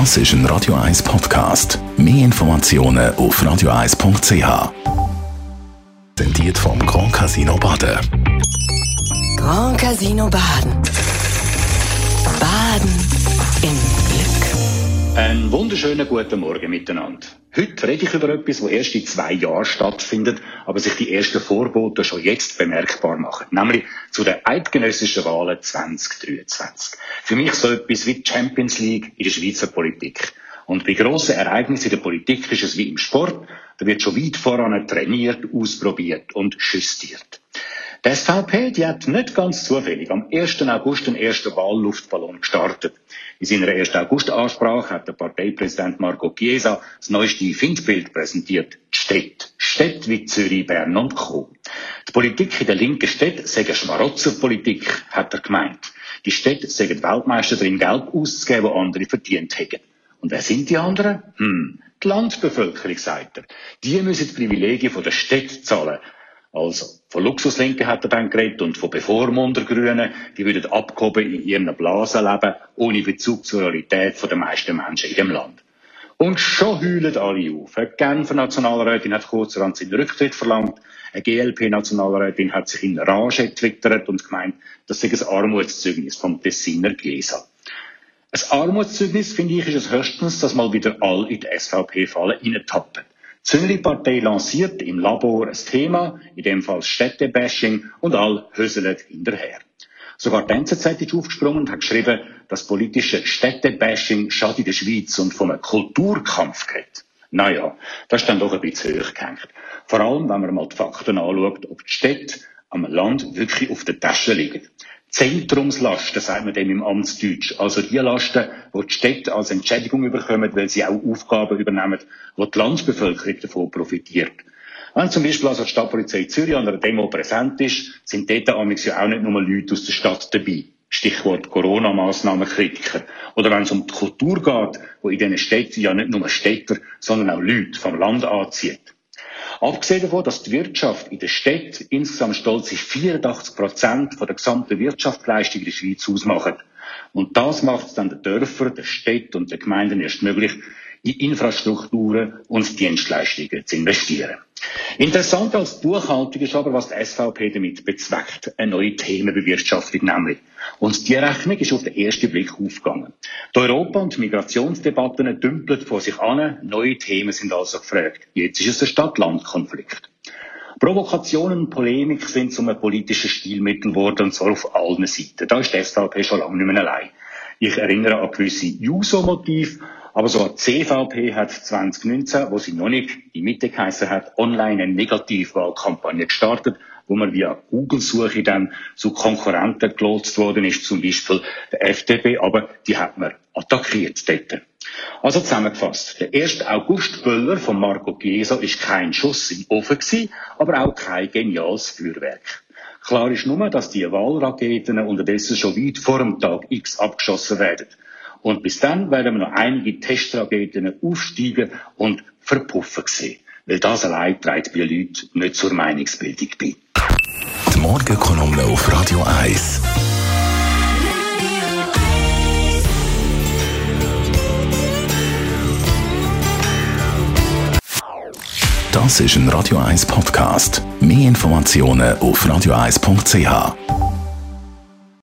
Das ist ein Radio 1 Podcast. Mehr Informationen auf radio1.ch. Präsentiert vom Grand Casino Baden. Grand Casino Baden. Baden. Einen wunderschönen guten Morgen miteinander. Heute rede ich über etwas, das erst in zwei Jahren stattfindet, aber sich die ersten Vorbote schon jetzt bemerkbar machen, nämlich zu den eidgenössischen Wahlen 2023. Für mich so etwas wie Champions League in der Schweizer Politik. Und bei grossen Ereignissen in der Politik ist es wie im Sport, da wird schon weit voran trainiert, ausprobiert und justiert. Die SVP, die hat nicht ganz zufällig am 1. August den ersten Wahlluftballon gestartet. In seiner 1. August-Ansprache hat der Parteipräsident Marco Chiesa das neueste Findbild präsentiert. Die Städte. Städte wie Zürich, Bern und Co. Die Politik in der linken Städte sei eine Schmarotzerpolitik, hat er gemeint. Die Städte seien Weltmeister darin, Geld auszugeben, das andere verdient hätten. Und wer sind die anderen? Hm, die Landbevölkerung, sagt er. Die müssen die Privilegien der Städte zahlen. Also, von Luxuslinken hat er dann geredet und von Bevormundergrünen, die würden abgehoben in ihren Blasen leben, ohne Bezug zur Realität der meisten Menschen in dem Land. Und schon heulen alle auf. Eine Genfer Nationalrätin hat kurzerhand seinen Rücktritt verlangt. Eine GLP-Nationalrätin hat sich in Rage getwittert und gemeint, das sei ein Armutszeugnis vom Tessiner Gläser. Ein Armutszeugnis, finde ich, ist es höchstens, dass mal wieder all in die SVP-Falle reintappen. Züngli-Partei lanciert im Labor ein Thema, in dem Fall Städtebashing, und all höseln hinterher. Sogar die NZZ ist aufgesprungen und hat geschrieben, das politische Städtebashing schadet in der Schweiz und vom Kulturkampf geht. Naja, das ist dann doch ein bisschen hochgehängt. Vor allem, wenn man mal die Fakten anschaut, ob die Städte am Land wirklich auf der Tasche liegen. Zentrumslasten, sagt man dem im Amtsdeutsch. Also die Lasten, die die Städte als Entschädigung überkommen, weil sie auch Aufgaben übernehmen, wo die Landbevölkerung davon profitiert. Wenn zum Beispiel also die Stadtpolizei Zürich an einer Demo präsent ist, sind dort amigs ja auch nicht nur Leute aus der Stadt dabei. Stichwort Corona-Massnahmenkritiker. Oder wenn es um die Kultur geht, wo in diesen Städten ja nicht nur Städter, sondern auch Leute vom Land anzieht. Abgesehen davon, dass die Wirtschaft in der Stadt insgesamt stolz 84 Prozent von der gesamten Wirtschaftsleistung in der Schweiz ausmacht. Und das macht es dann den Dörfern, den Städten und den Gemeinden erst möglich, in Infrastrukturen und Dienstleistungen zu investieren. Interessant als Buchhaltung ist aber, was die SVP damit bezweckt. Eine neue Themenbewirtschaftung nämlich. Und die Rechnung ist auf den ersten Blick aufgegangen. Die Europa- und Migrationsdebatten dümpeln vor sich an. Neue Themen sind also gefragt. Jetzt ist es ein Stadt-Land-Konflikt. Provokationen und Polemik sind zu einem politischen Stilmittel geworden, und zwar auf allen Seiten. Da ist die SVP schon lange nicht mehr allein. Ich erinnere an gewisse Juso-Motive, aber so die CVP hat 2019, wo sie noch nicht die Mitte geheißen hat, online eine Negativwahlkampagne gestartet, wo man via Google-Suche dann zu Konkurrenten gelotst worden ist, zum Beispiel der FDP, aber die hat man attackiert dort. Also zusammengefasst, der 1. August Böller von Marco Chiesa ist kein Schuss im Ofen gewesen, aber auch kein geniales Feuerwerk. Klar ist nur, dass die Wahlraketen unterdessen schon weit vor dem Tag X abgeschossen werden. Und bis dann werden wir noch einige Testraketen aufsteigen und verpuffen sehen. Weil das allein trägt bei Leuten nicht zur Meinungsbildung bei. Die Morgenkolumne auf Radio 1. Das ist ein Radio 1 Podcast. Mehr Informationen auf radio1.ch.